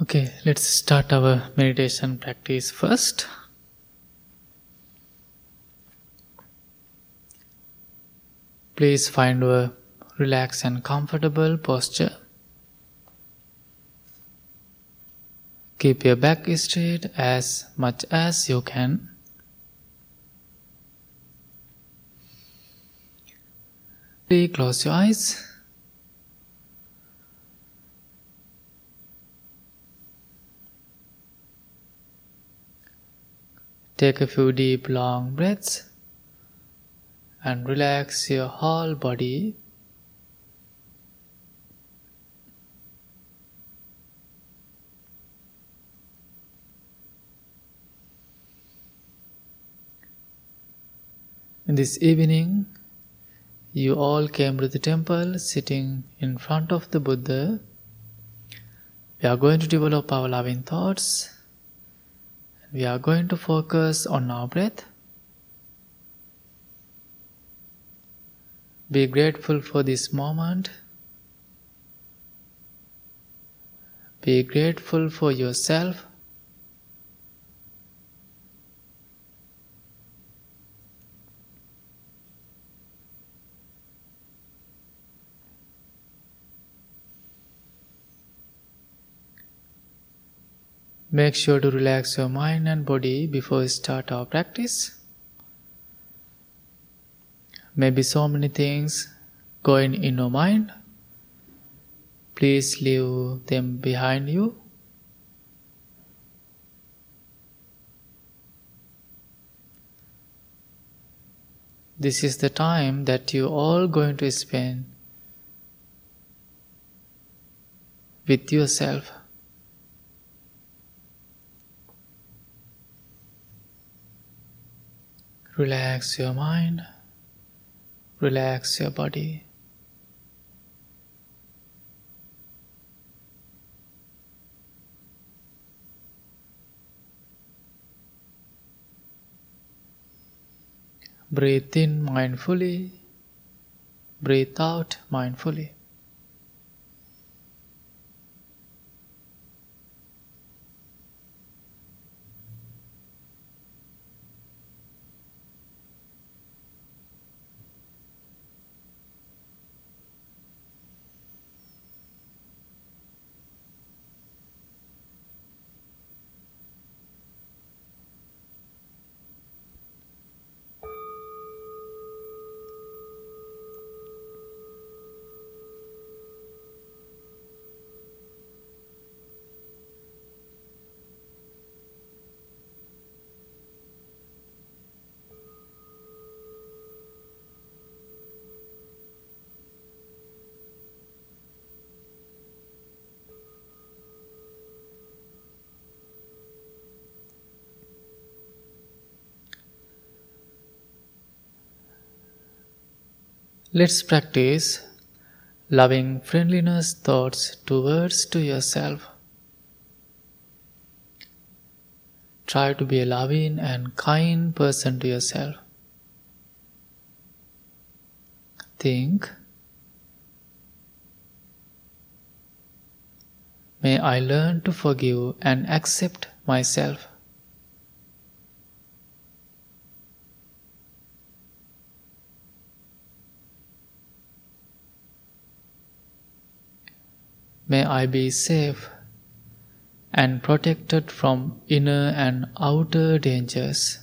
Okay, let's start our meditation practice first. Please find a relaxed and comfortable posture. Keep your back straight as much as you can. Please close your eyes. Take a few deep, long breaths and relax your whole body. This evening, you all came to the temple sitting in front of the Buddha. We are going to develop our loving thoughts we are going to focus on our breath. Be grateful for this moment. Be grateful for yourself. Make sure to relax your mind and body before we start our practice. Maybe so many things going in your mind. Please leave them behind you. This is the time that you all going to spend with yourself. Relax your mind, relax your body. Breathe in mindfully, breathe out mindfully. Let's practice loving friendliness thoughts towards to yourself. Try to be a loving and kind person to yourself. Think, May I learn to forgive and accept myself. May I be safe and protected from inner and outer dangers.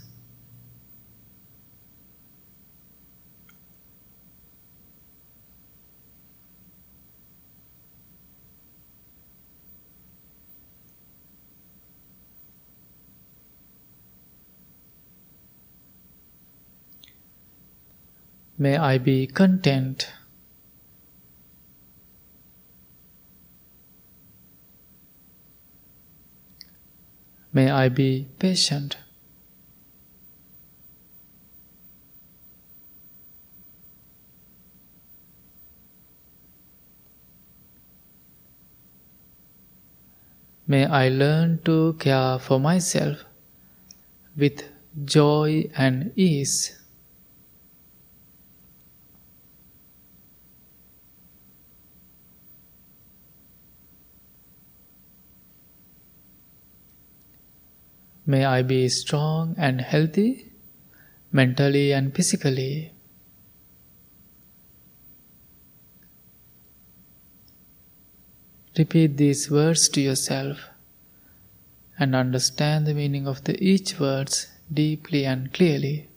May I be content May I be patient. May I learn to care for myself with joy and ease. May I be strong and healthy mentally and physically. Repeat these words to yourself and understand the meaning of the each words deeply and clearly.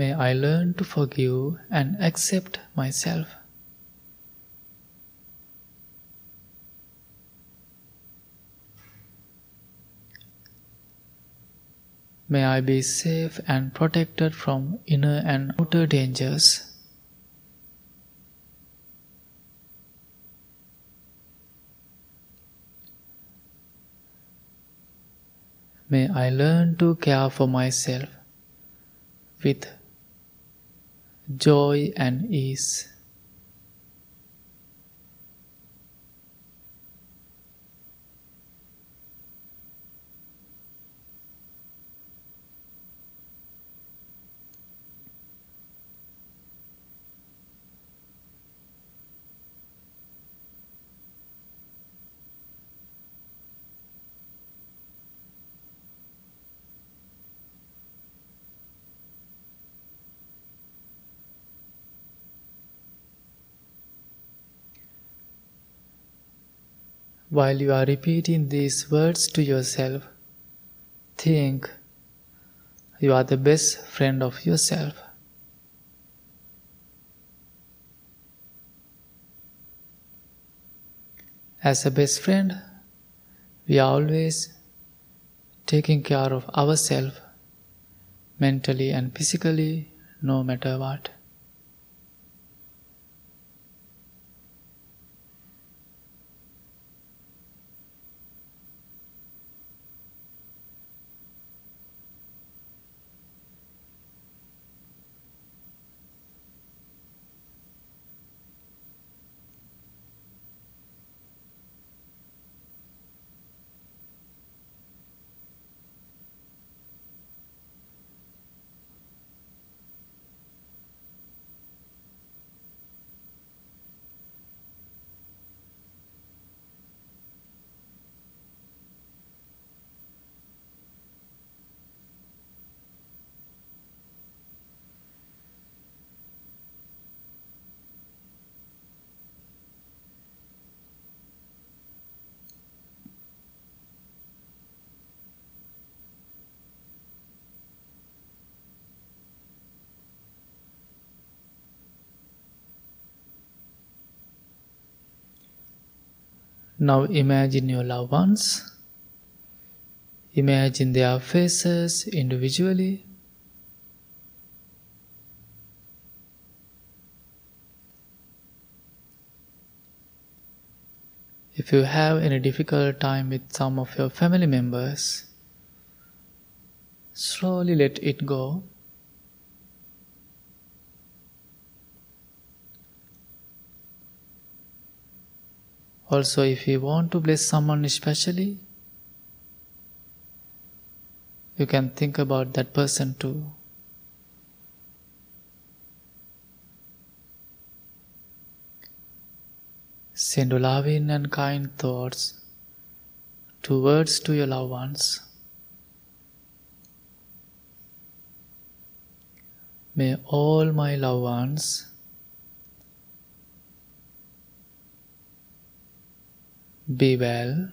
May I learn to forgive and accept myself. May I be safe and protected from inner and outer dangers. May I learn to care for myself with joy and ease. While you are repeating these words to yourself, think you are the best friend of yourself. As a best friend, we are always taking care of ourselves mentally and physically, no matter what. Now imagine your loved ones. Imagine their faces individually. If you have any difficult time with some of your family members, slowly let it go Also, if you want to bless someone especially, you can think about that person too. Send loving and kind thoughts towards to your loved ones. May all my loved ones be well,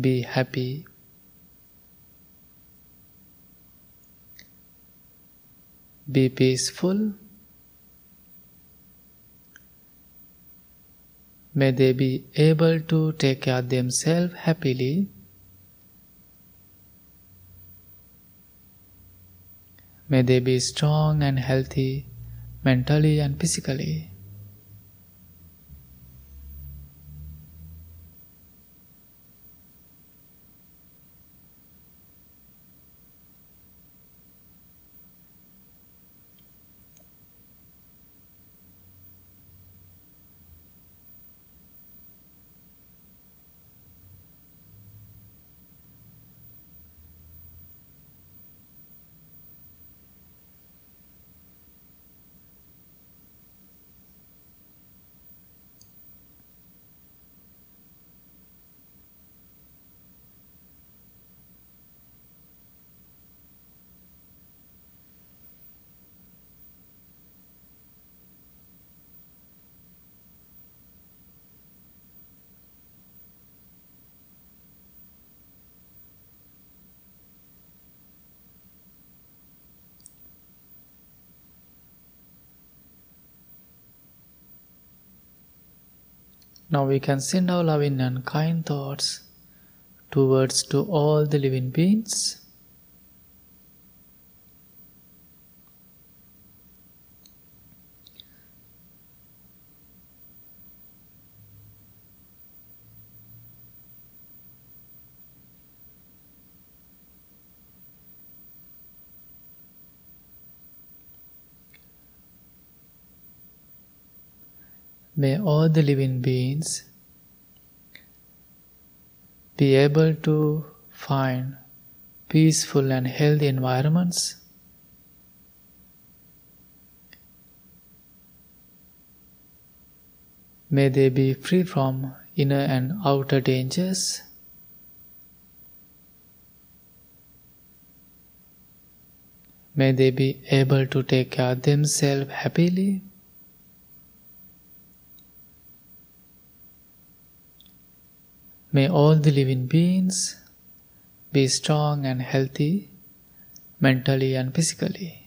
be happy, be peaceful. May they be able to take care of themselves happily. May they be strong and healthy mentally and physically. Now we can send our loving and kind thoughts towards to all the living beings. May all the living beings be able to find peaceful and healthy environments. May they be free from inner and outer dangers. May they be able to take care of themselves happily. May all the living beings be strong and healthy mentally and physically.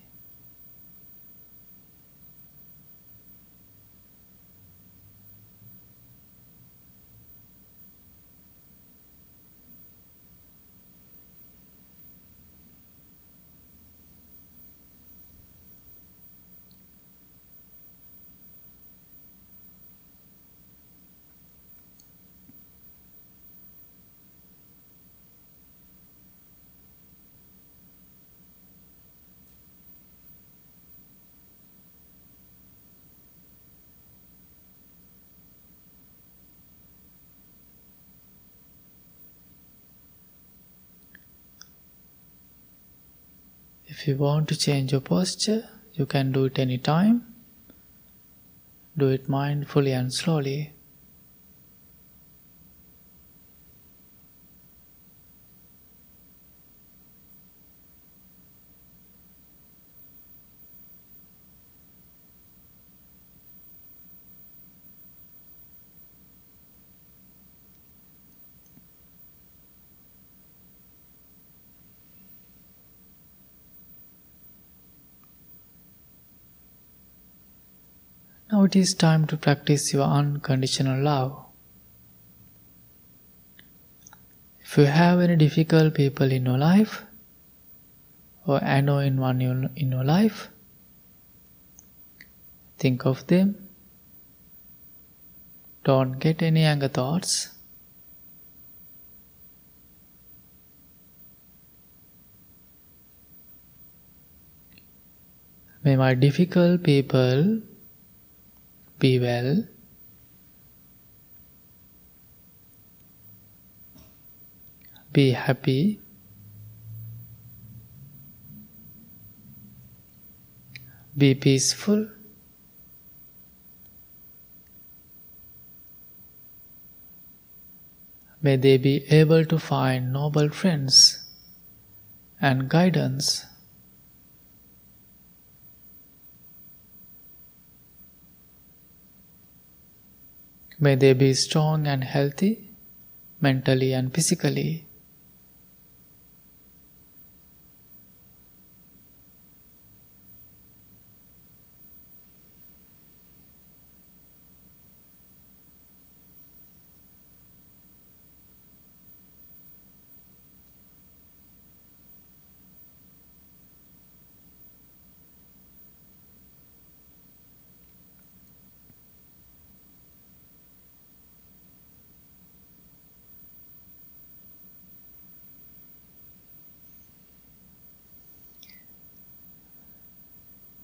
If you want to change your posture, you can do it anytime. Do it mindfully and slowly. It is time to practice your unconditional love. If you have any difficult people in your life or annoying one in your life, think of them. Don't get any anger thoughts. May my difficult people be well. Be happy. Be peaceful. May they be able to find noble friends and guidance. May they be strong and healthy mentally and physically.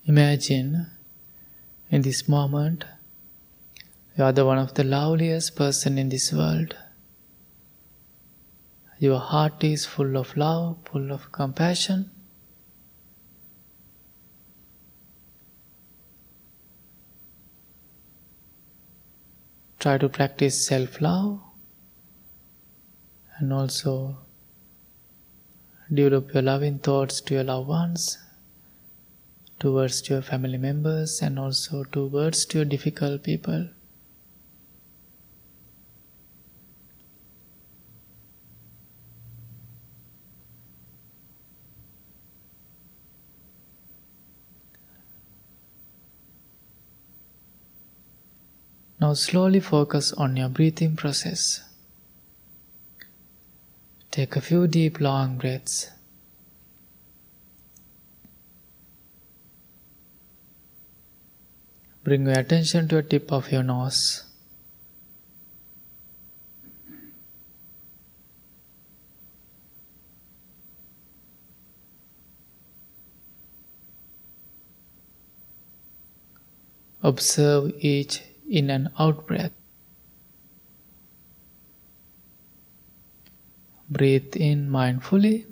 Imagine in this moment you are the one of the loveliest person in this world. Your heart is full of love, full of compassion. Try to practice self love and also develop your loving thoughts to your loved ones towards your family members and also towards your difficult people. Now slowly focus on your breathing process. Take a few deep long breaths. Bring your attention to the tip of your nose. Observe each in and out breath. Breathe in mindfully.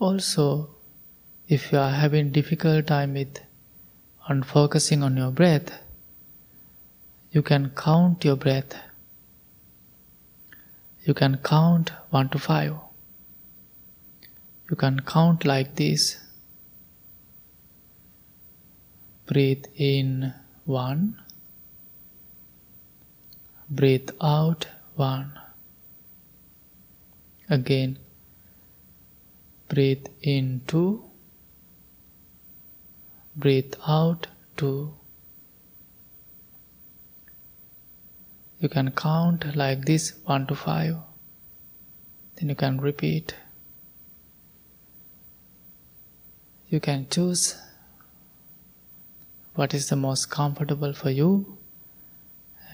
Also, if you are having difficult time with on focusing on your breath, you can count your breath. You can count 1 to 5. You can count like this. Breathe in 1. Breathe out 1. Again Breathe in two, breathe out two. You can count like this 1 to 5. Then you can repeat. You can choose what is the most comfortable for you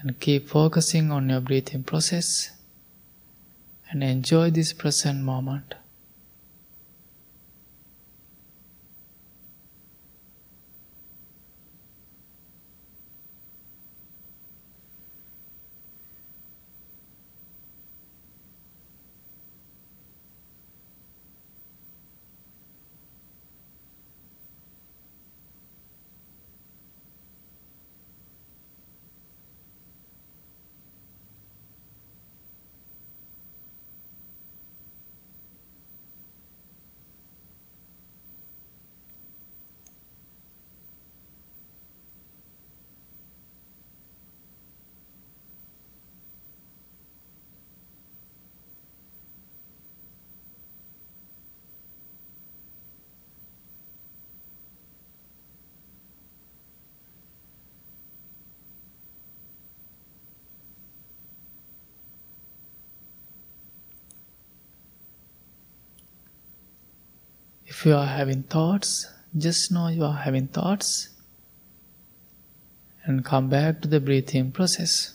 and keep focusing on your breathing process and enjoy this present moment. If you are having thoughts, just know you are having thoughts and come back to the breathing process.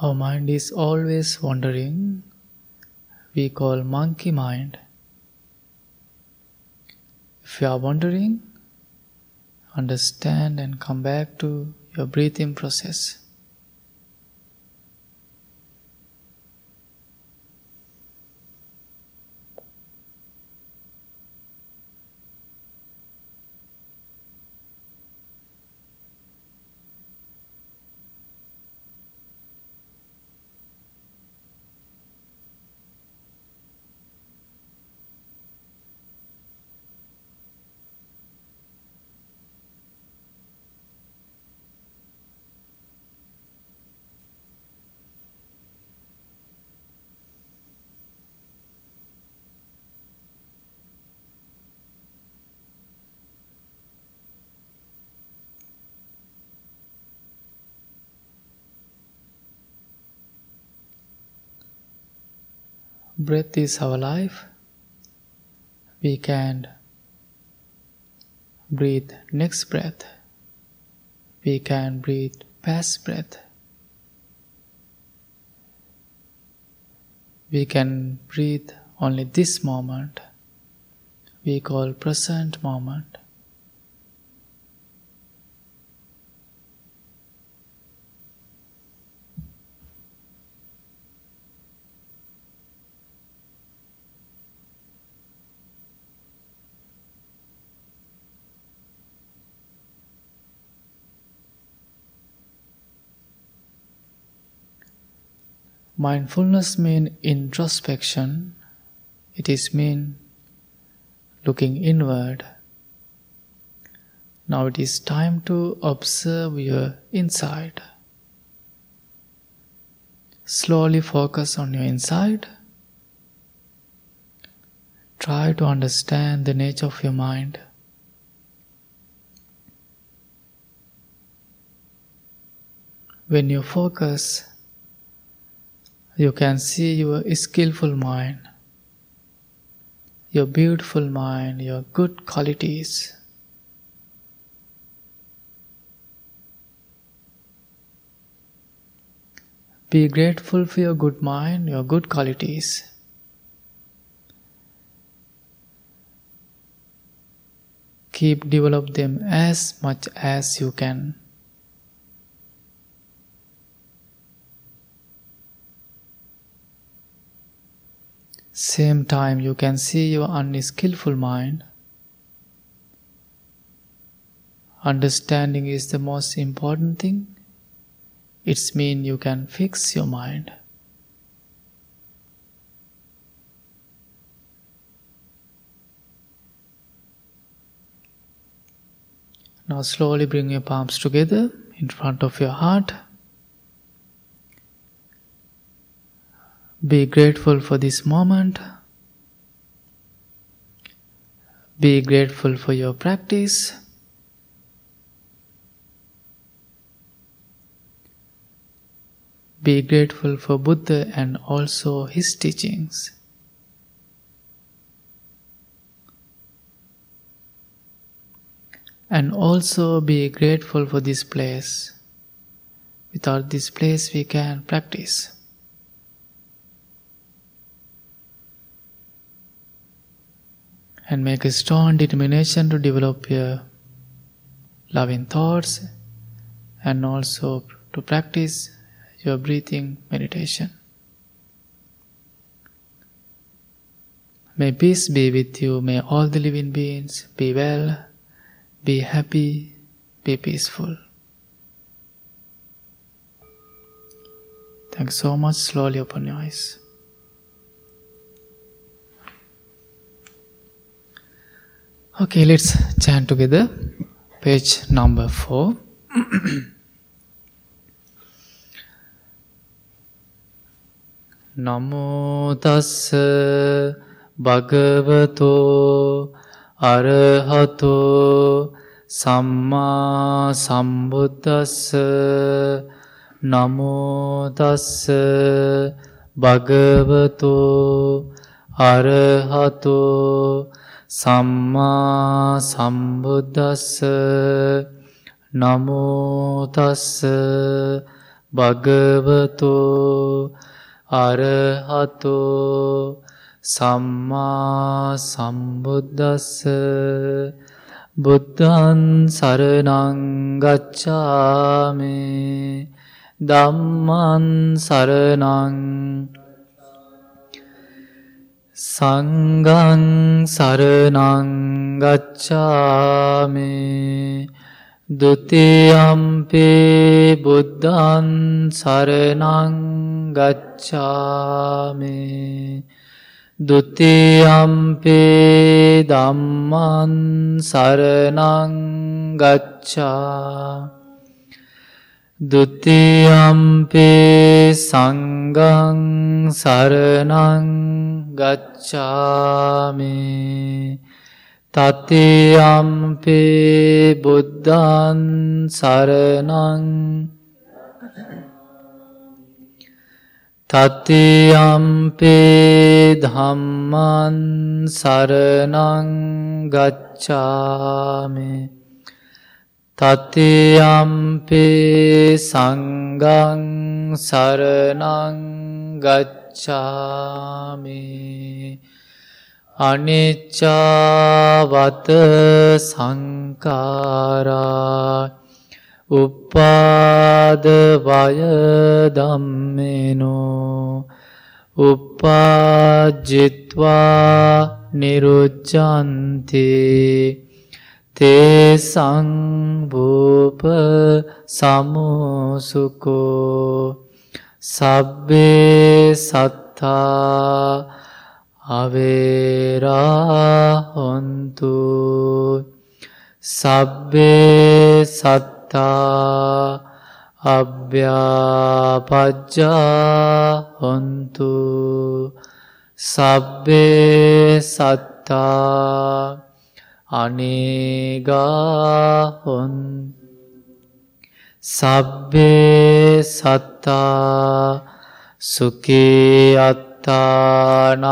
Our mind is always wandering. We call monkey mind. If you are wandering, understand and come back to your breathing process. Breath is our life. We can breathe next breath. We can breathe past breath. We can breathe only this moment. We call present moment. Mindfulness means introspection. It is mean looking inward. Now it is time to observe your inside. Slowly focus on your inside. Try to understand the nature of your mind. When you focus, you can see your skillful mind, your beautiful mind, your good qualities. Be grateful for your good mind, your good qualities. Keep develop them as much as you can. Same time, you can see your unskillful mind. Understanding is the most important thing. It's mean you can fix your mind. Now slowly bring your palms together in front of your heart. Be grateful for this moment. Be grateful for your practice. Be grateful for Buddha and also his teachings. And also be grateful for this place. Without this place, we can practice. And make a strong determination to develop your loving thoughts and also to practice your breathing meditation. May peace be with you. May all the living beings be well, be happy, be peaceful. Thanks so much. Slowly open your eyes. Okay, let's chant together. Page number four. නමෝ තස්ස භගවතෝ අරහතෝ සම්මා සම්බුද්දස්ස නමෝ තස්ස භගවතෝ අරහතෝ සම්මා සම්බුද්දස්ස නමෝතස්ස භගවතෝ අරහතෝ සම්මා සම්බුද්දස්ස බුද්ධන් සරනංගච්ඡාමේ දම්මන් සංඝං සරණං ගච්ඡාමි. ဒ ුතියම්පි බුද්ධං සරණං ගච්ඡාමි. ဒ ුතියම්පි ධම්මං සරණං ගච්ඡාමි. ဒ ුතියම්පේ සංගං සරනං ගච්ඡාමි තතියම්පේ බුද්ධන් සරණං තතියම්පේ ධම්මන් සරණං ගච්ඡාමි තතියම්පේ සංගං සරණං ගච්ඡාමි අනිච්චාවත සංකාරා උපාද වය ධම්මේනෝ උපාජිත්වා නිරුච්ඡන්ති තේ සංභූප සමුසුකෝ සබ්බේ සත්තා අවේරා හොන්තු සබ්බේ සත්තා අභ්‍යාපජ්ජා හොන්තු සබ්බේ සත්තා අනේගා හොන් සබ්බේ සත්තා සුකේ අත්තානං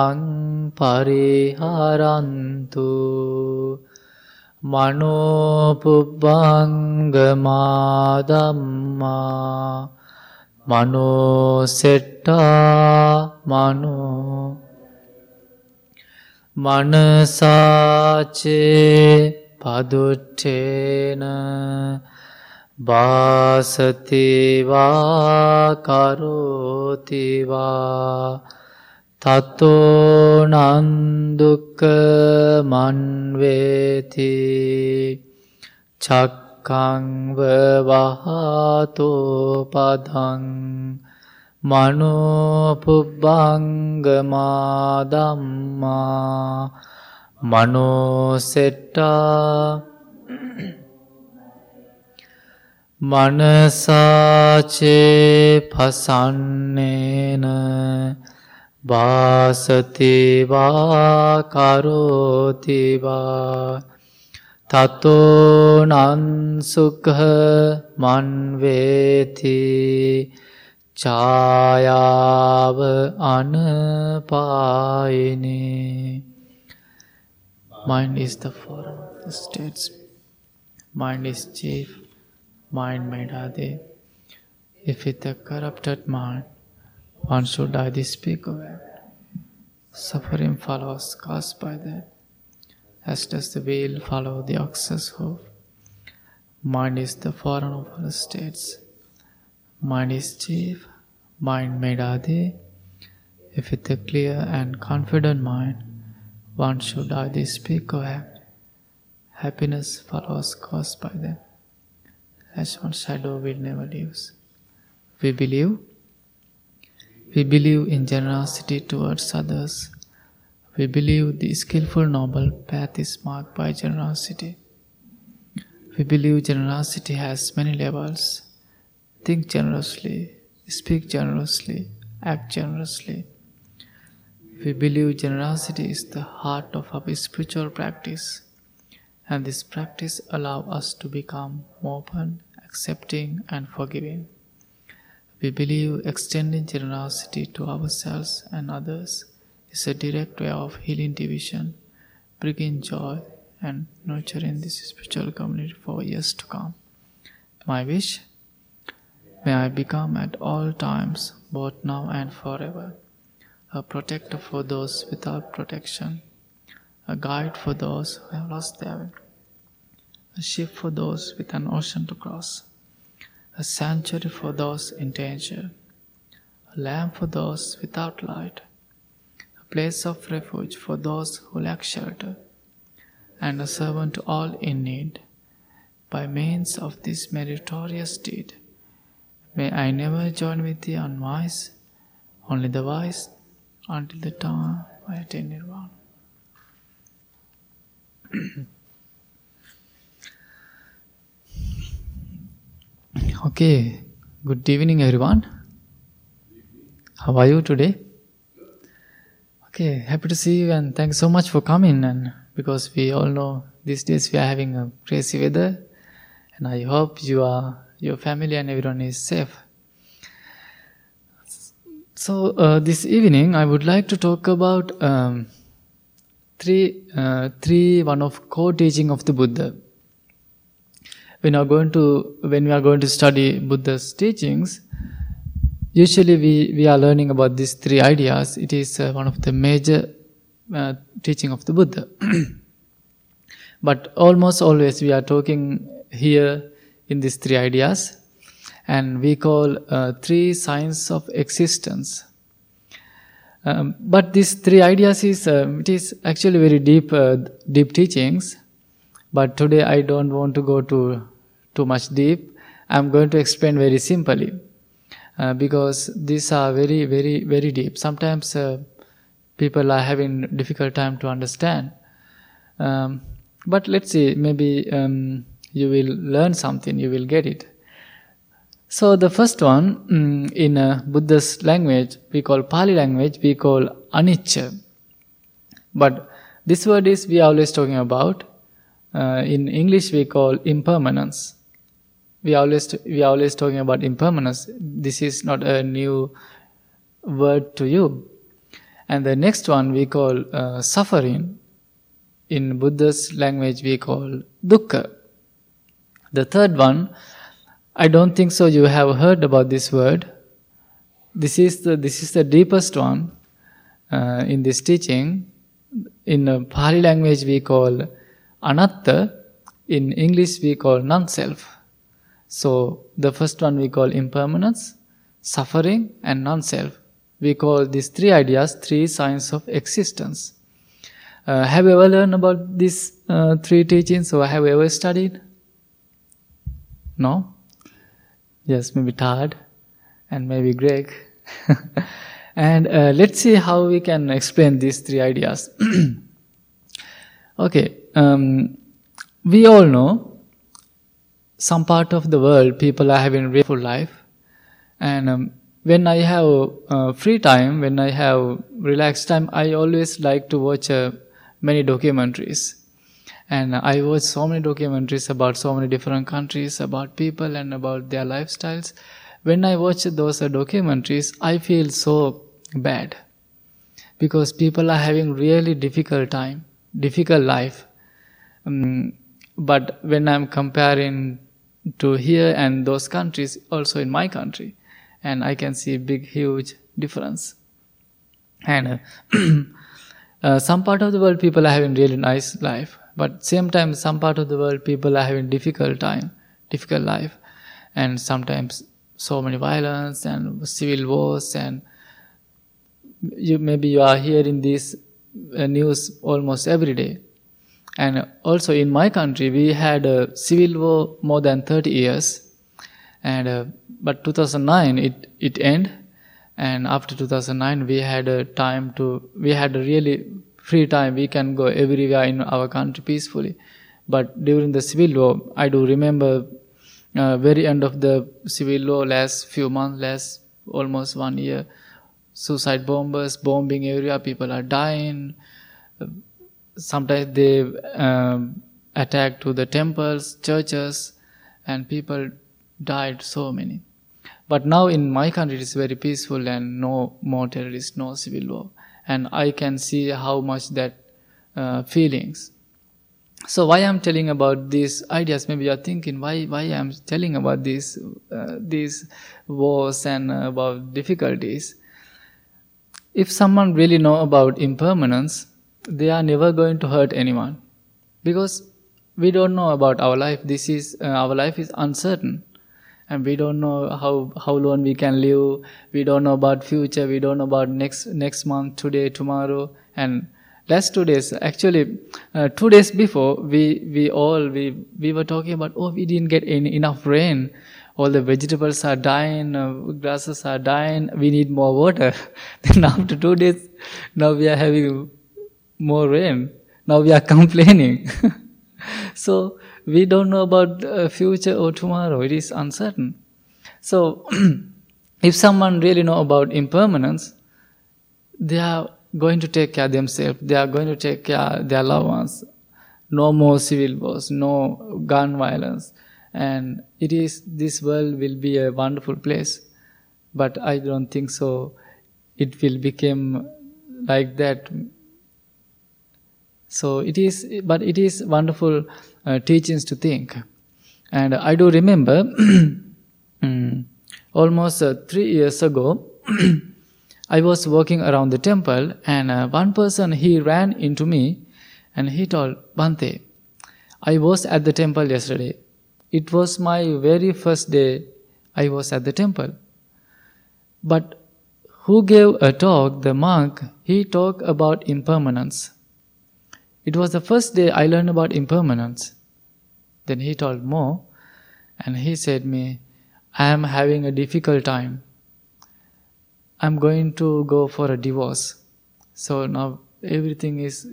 පරිහරන්තු මනෝපුබ්බංගමාදම්මා මනෝසෙට්ටා මනෝ මනසාචේ පදුට්ටේන බාසතිවා කරෝතිවා තතෝනන්දුක මන්වේති චක්කංව වහතෝ පදං මනෝපුබ්බංගමාදම්මා මනෝසෙට්ටා මනසාචේ පසන්නේන බාසතිවා කරෝතිවා තතෝනන්සුකහ මන්වේති ඡායාව අනපායිනේ Mind is the forum of the states. Mind is chief. Mind made Adi. If with a corrupted mind, one should either speak of it. Suffering follows caused by that, as does the wheel follow the ox's hoof. Mind is the foreign of all states. Mind is chief, mind made Adi. If with a clear and confident mind, one should either speak or act. Happiness follows caused by them, as one shadow will never leaves. We believe. We believe in generosity towards others. We believe the skillful noble path is marked by generosity. We believe generosity has many levels. Think generously, speak generously, act generously. We believe generosity is the heart of our spiritual practice, and this practice allows us to become more open, accepting, and forgiving. We believe extending generosity to ourselves and others is a direct way of healing division, bringing joy, and nurturing this spiritual community for years to come. My wish may I become at all times, both now and forever, a protector for those without protection, a guide for those who have lost their way, a ship for those with an ocean to cross, a sanctuary for those in danger, a lamp for those without light, a place of refuge for those who lack shelter, and a servant to all in need. By means of this meritorious deed, may I never join with the unwise, only the wise, until the time I attain nirvana. okay, good evening, everyone. How are you today? Okay, happy to see you and thanks so much for coming. And because we all know these days we are having a crazy weather, and I hope you are, your family and everyone is safe. So uh, this evening, I would like to talk about um, three, uh, three one of core teaching of the Buddha. When we are going to when we are going to study Buddha's teachings, usually we, we are learning about these three ideas. It is uh, one of the major uh, teaching of the Buddha. but almost always we are talking here in these three ideas and we call uh, three signs of existence. Um, but these three ideas is um, it is actually very deep uh, deep teachings. But today I don't want to go to too much deep. I'm going to explain very simply. uh, because these are very, very, very deep. Sometimes uh, people are having difficult time to understand. Um, but let's see, maybe um, you will learn something, you will get it. So the first one mm, in uh, Buddha's language, we call Pali language, we call anicca. But this word is we are always talking about. Uh, in English, we call impermanence. We are always we are always talking about impermanence. This is not a new word to you. And the next one we call uh, suffering. In Buddha's language, we call dukkha. The third one, I don't think so. You have heard about this word. This is the this is the deepest one uh, in this teaching. In Pali language, we call anatta. In English, we call non-self. So the first one we call impermanence, suffering, and non-self. We call these three ideas three signs of existence. Uh, have you ever learned about these uh, three teachings or have you ever studied? No? Yes, maybe Todd and maybe Greg. and uh, let's see how we can explain these three ideas. okay, um, we all know some part of the world people are having full life and um, when I have uh, free time, when I have relaxed time, I always like to watch uh, many documentaries. And I watch so many documentaries about so many different countries, about people and about their lifestyles. When I watch those documentaries, I feel so bad because people are having really difficult time, difficult life. Um, but when I'm comparing to here and those countries, also in my country, and I can see big, huge difference. And uh, uh, some part of the world people are having really nice life, but same time some part of the world people are having difficult time, difficult life, and sometimes so many violence and civil wars and you maybe you are hearing this uh, news almost every day. And also in my country we had a civil war more than 30 years. And uh, but 2009 it it end. And after 2009 we had a time to we had a really free time we can go everywhere in our country peacefully. But during the civil war i do remember uh, very end of the civil war last few months last almost one year suicide bombers bombing area people are dying. Sometimes they um, attack to the temples churches and people died so many. But now in my country it is very peaceful and no more terrorists, no civil war. And I can see how much that uh, feelings. So why I'm telling about these ideas? Maybe you're thinking why why I'm telling about these uh, these wars and uh, about difficulties. If someone really know about impermanence, they are never going to hurt anyone, because we don't know about our life. This is uh, our life is uncertain and we don't know how how long we can live. We don't know about future. We don't know about next next month today tomorrow. And last two days actually uh, two days before we we all we we were talking about oh we didn't get any, enough rain. All the vegetables are dying uh, grasses are dying. We need more water. Then after two days now we are having more rain. Now we are complaining. So we don't know about the future or tomorrow. It is uncertain. So if someone really know about impermanence they are going to take care themselves. They are going to take care their loved ones. No more civil wars no gun violence. And it is this world will be a wonderful place. But i don't think so. It will become like that. So it is but it is wonderful uh, teachings to think. And I do remember mm, almost uh, three years ago, I was walking around the temple, and uh, one person he ran into me and he told, Bhante, I was at the temple yesterday. It was my very first day I was at the temple. But who gave a talk, the monk, he talked about impermanence. It was the first day I learned about impermanence. Then he told more and he said me, I am having a difficult time I'm going to go for a divorce. So now everything is,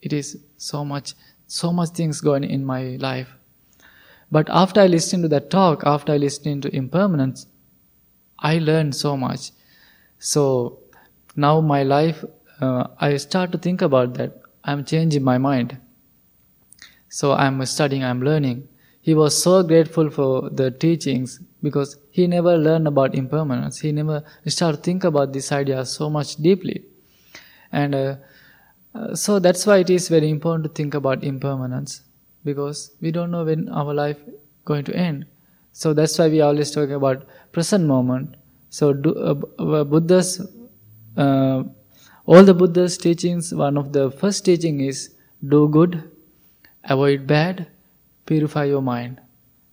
it is so much, so much things going in my life. But after I listened to that talk, after I listened to impermanence, I learned so much. So now my life, uh, I start to think about that. I'm changing my mind. So I'm studying, I'm learning. He was so grateful for the teachings because he never learned about impermanence. He never started to think about this idea so much deeply. And uh, uh, so that's why it is very important to think about impermanence because we don't know when our life going to end. So that's why we always talk about present moment. So do, uh, Buddha's, uh, all the Buddha's teachings, one of the first teaching is do good, avoid bad, purify your mind.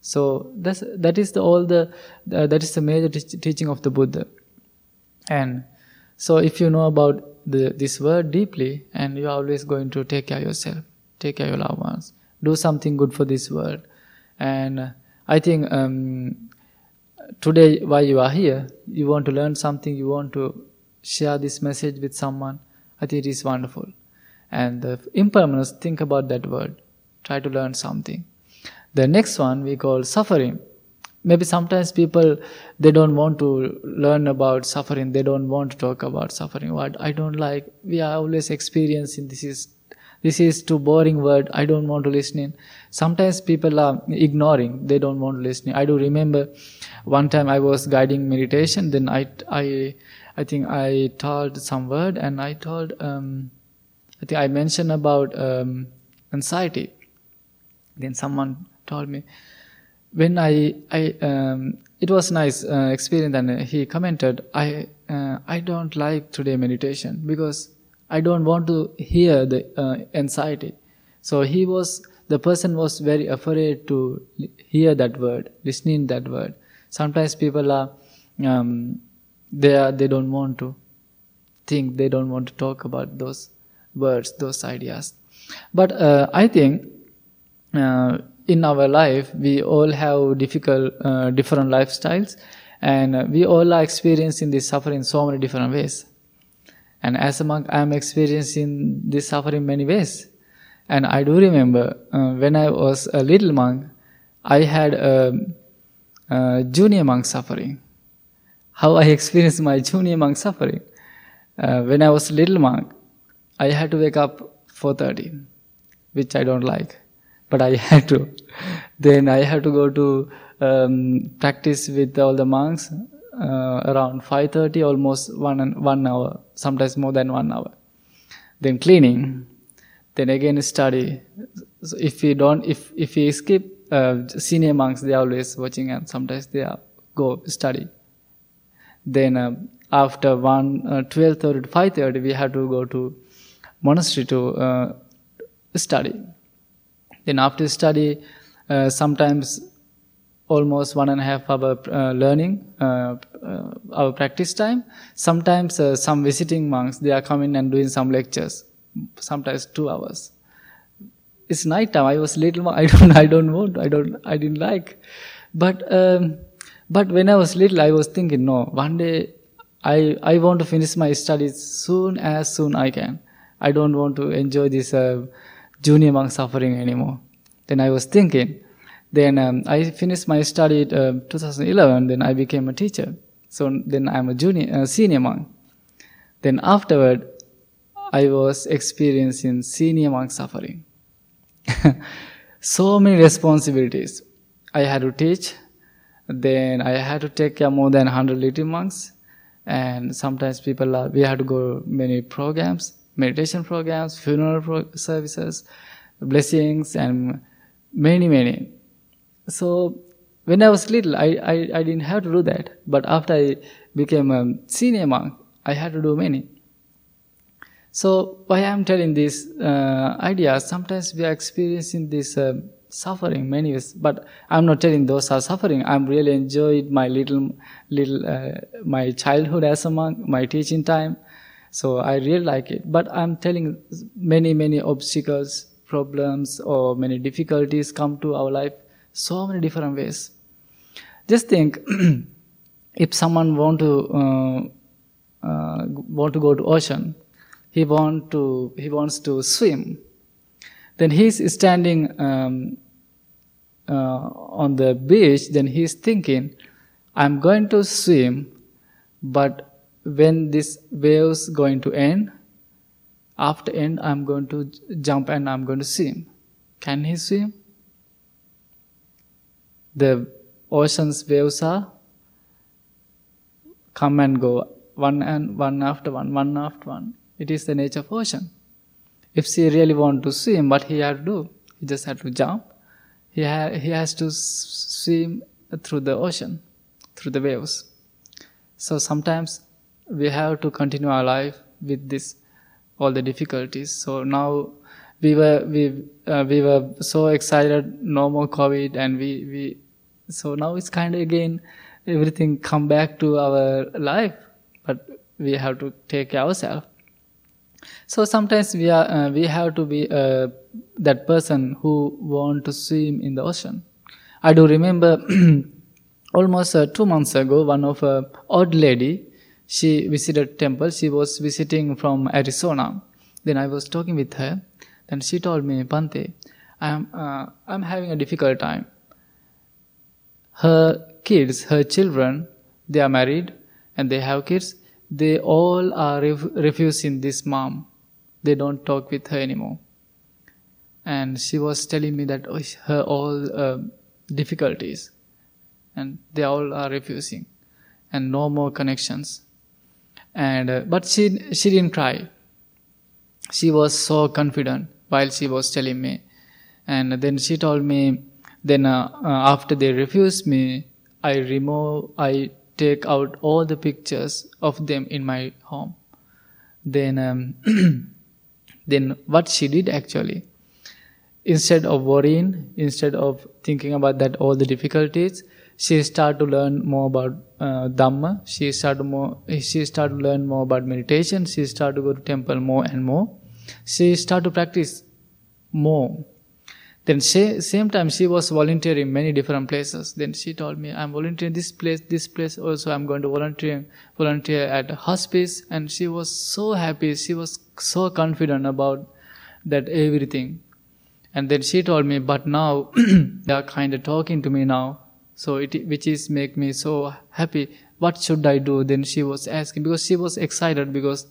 So that's, that is the, all the, uh, that is the major teaching of the Buddha. And so if you know about the, this word deeply, and you're always going to take care of yourself, take care of your loved ones, do something good for this world. And I think um, today, while you are here, you want to learn something, you want to share this message with someone. I think it is wonderful. And the impermanence, think about that word. Try to learn something. The next one we call suffering. Maybe sometimes people they don't want to learn about suffering. They don't want to talk about suffering. What I don't like, we are always experiencing this is this is too boring word i don't want to listen in sometimes people are ignoring they don't want to listen i do remember one time i was guiding meditation then i i i think i told some word and i told um, i think i mentioned about um, anxiety then someone told me when I I um, it was nice uh, experience and he commented I uh, I don't like today meditation because I don't want to hear the uh, anxiety. So he was the person was very afraid to hear that word, listening that word. Sometimes people are um, they are they don't want to think, they don't want to talk about those words, those ideas. But uh, I think uh, in our life we all have difficult uh, different lifestyles and uh, we all are experiencing this suffering so many different ways. And as a monk i am experiencing this suffering many ways. And i do remember uh, when i was a little monk i had a, a, junior monk suffering how i experienced my junior monk suffering uh, when i was a little monk i had to wake up 4.30 which i don't like but I had to. then I had to go to um, practice with all the monks uh, around 5.30, almost one, and one hour, sometimes more than one hour. Then cleaning, then again study. So if we don't, if, if we skip, uh, senior monks, they are always watching and sometimes they are, go study. Then uh, after 1, uh, 12.30 to 5.30, we had to go to monastery to uh, study. Then after study, uh, sometimes almost one and a half hour uh, learning, uh, our practice time. Sometimes some visiting monks, they are coming and doing some lectures, sometimes two hours. It's night time. I was little. I don't. I don't want. I don't. I didn't like. But um, but when I was little, I was thinking, no. One day, I I want to finish my studies soon as soon I can. I don't want to enjoy this uh, junior monk suffering anymore. Then I was thinking. Then um, I finished my study in uh, 2011. Then I became a teacher. So then I'm a junior, uh, senior monk. Then afterward, I was experiencing senior monk suffering. so many responsibilities. I had to teach. Then I had to take care more than 100 little monks. And sometimes people are, we had to go many programs meditation programs, funeral pro- services, blessings, and many, many. So when I was little, I, I, I didn't have to do that. But after I became a senior monk, I had to do many. So why I'm telling this uh, idea, sometimes we are experiencing this uh, suffering many ways, but I'm not telling those are suffering. I'm really enjoyed my little, little, uh, my childhood as a monk, my teaching time, so I really like it. But I'm telling many, many obstacles, problems, or many difficulties come to our life so many different ways. Just think if someone want to uh, uh, want to go to ocean. He want to he wants to swim. Then he's standing um, uh, on the beach. Then he's thinking, "I'm going to swim, but when this waves going to end, after end I'm going to jump and I'm going to swim. Can he swim? The ocean's waves are come and go one and one after one, one after one. It is the nature of ocean. If she really want to swim, what he had to do? He just had to jump. He, ha- he has to swim through the ocean, through the waves. So sometimes we have to continue our life with this all the difficulties. So now we were we uh, we were so excited, no more COVID, and we we so now it's kind of again everything come back to our life but we have to take ourselves so sometimes we are uh, we have to be uh, that person who want to swim in the ocean. I do remember almost uh, 2 months ago one of a old lady she visited temple. She was visiting from arizona. Then i was talking with her. Then she told me Bhante i'm uh, i'm having a difficult time. Her kids her children they are married and they have kids they all are ref- refusing this mom. They don't talk with her anymore. And she was telling me that her all uh, difficulties, and they all are refusing, and no more connections. And uh, but she she didn't cry. She was so confident while she was telling me, and then she told me. Then uh, uh after they refused me, I remove I take out all the pictures of them in my home. Then, um, then what she did actually, instead of worrying, instead of thinking about that all the difficulties, she started to learn more about uh, Dhamma. She started more. She started to learn more about meditation. She started to go to temple more and more. She started to practice more then she, same time she was volunteering many different places. Then she told me, I'm volunteering this place, this place also. I'm going to volunteer volunteer at hospice. And she was so happy. She was so confident about that everything. And then she told me, but now they are kind of talking to me now. So it, which is make me so happy. What should I do? Then she was asking because she was excited because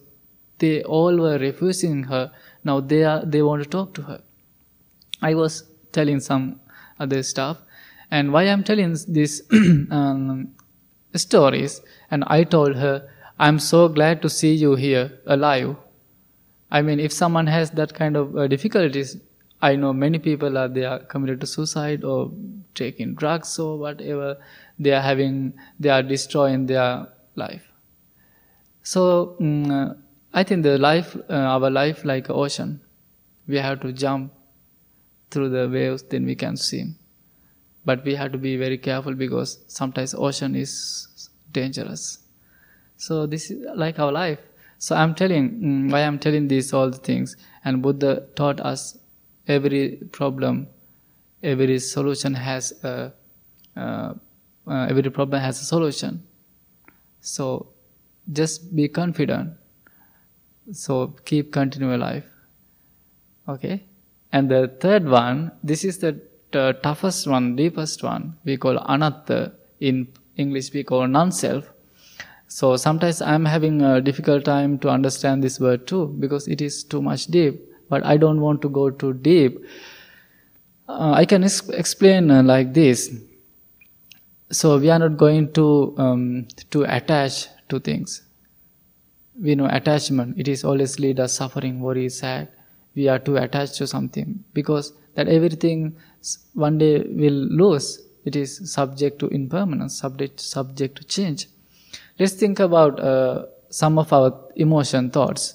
they all were refusing her. Now they are, they want to talk to her. I was telling some other stuff, and why I'm telling these um, stories, and I told her, I'm so glad to see you here alive. I mean, if someone has that kind of uh, difficulties, I know many people are they are committed to suicide or taking drugs or whatever. They are having, they are destroying their life. So um, I think the life, uh, our life, like ocean, we have to jump through the waves, then we can swim. But we have to be very careful because sometimes ocean is dangerous. So this is like our life. So I'm telling mm, why I'm telling these all the things. And Buddha taught us every problem, every solution has a uh, uh, every problem has a solution. So just be confident. So keep continuing life. Okay. And the third one, this is the t- toughest one, deepest one, we call anatta. In English, we call non-self. So sometimes I'm having a difficult time to understand this word too, because it is too much deep. But I don't want to go too deep. Uh, I can ex- explain uh, like this. So we are not going to um, to attach to things. We know attachment. It is always lead us suffering, worry, sad we are too attached to something. Because that everything one day will lose. It is subject to impermanence subject subject to change. Let's think about uh, some of our emotion thoughts.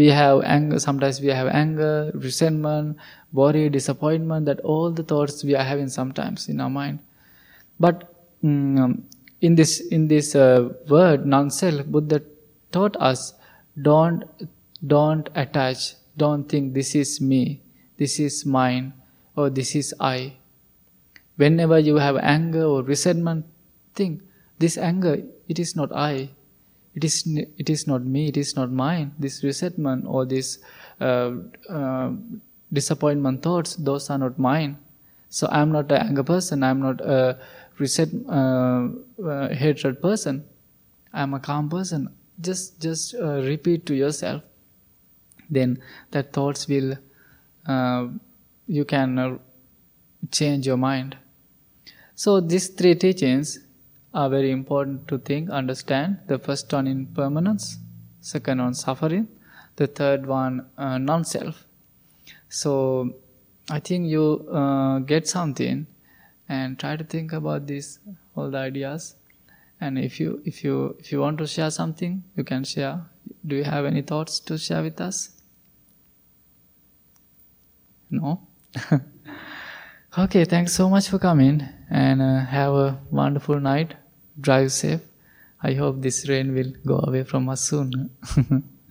We have anger sometimes we have anger resentment worry disappointment that all the thoughts we are having sometimes in our mind. But um, in this in this uh, word non-self buddha taught us don't don't attach don't think this is me, this is mine, or this is I. Whenever you have anger or resentment, think this anger, it is not I. it is it is not me it is not mine this resentment or this uh, uh, disappointment thoughts those are not mine so i'm not an anger person i'm not a reset uh, uh hatred person i'm a calm person just just uh, repeat to yourself then that thoughts will uh, you can change your mind so these three teachings are very important to think, understand. The first one impermanence, second one suffering, the third one uh, non-self. So I think you uh, get something and try to think about these all the ideas. And if you if you if you want to share something, you can share. Do you have any thoughts to share with us? No. okay, thanks so much for coming and uh, have a wonderful night drive safe. I hope this rain will go away from us soon.